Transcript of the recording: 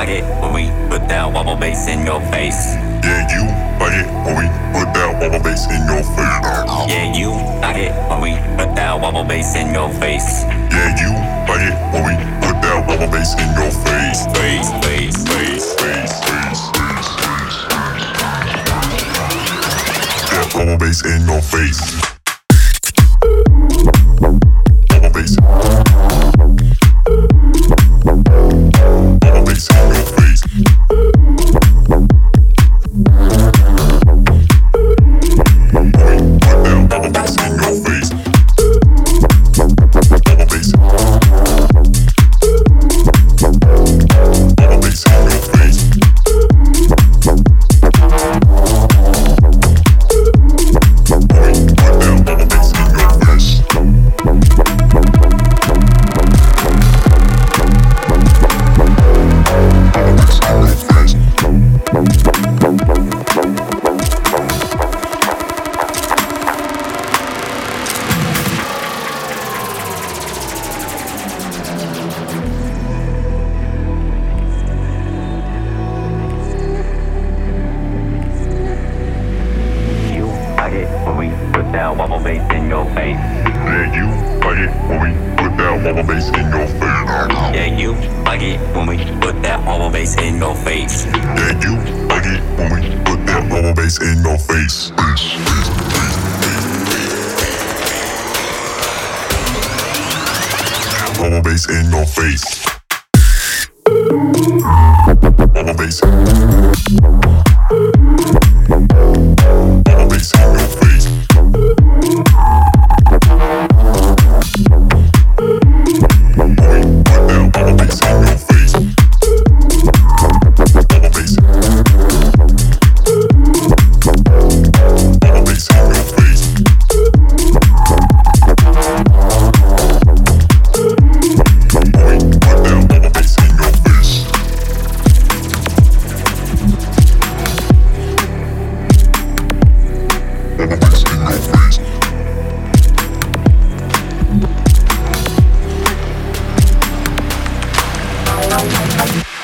like it when we put that wobble bass in your face. Yeah, you like it when we put that wobble bass in your face. Yeah, you like it when we put that wobble bass in your face. Yeah, you like it when we put that wobble bass in your face. Face, face, face. Face, face, face, face. That wobble bass in your face. Put that wobble bass in your face. Yeah, you like it when we put that wobble bass in your face. Yeah, you like it when we put that wobble bass in your face. Yeah, you like it when we put that wobble bass in your face. Face, face. Wobble bass in your face. Wobble bass. Thank you.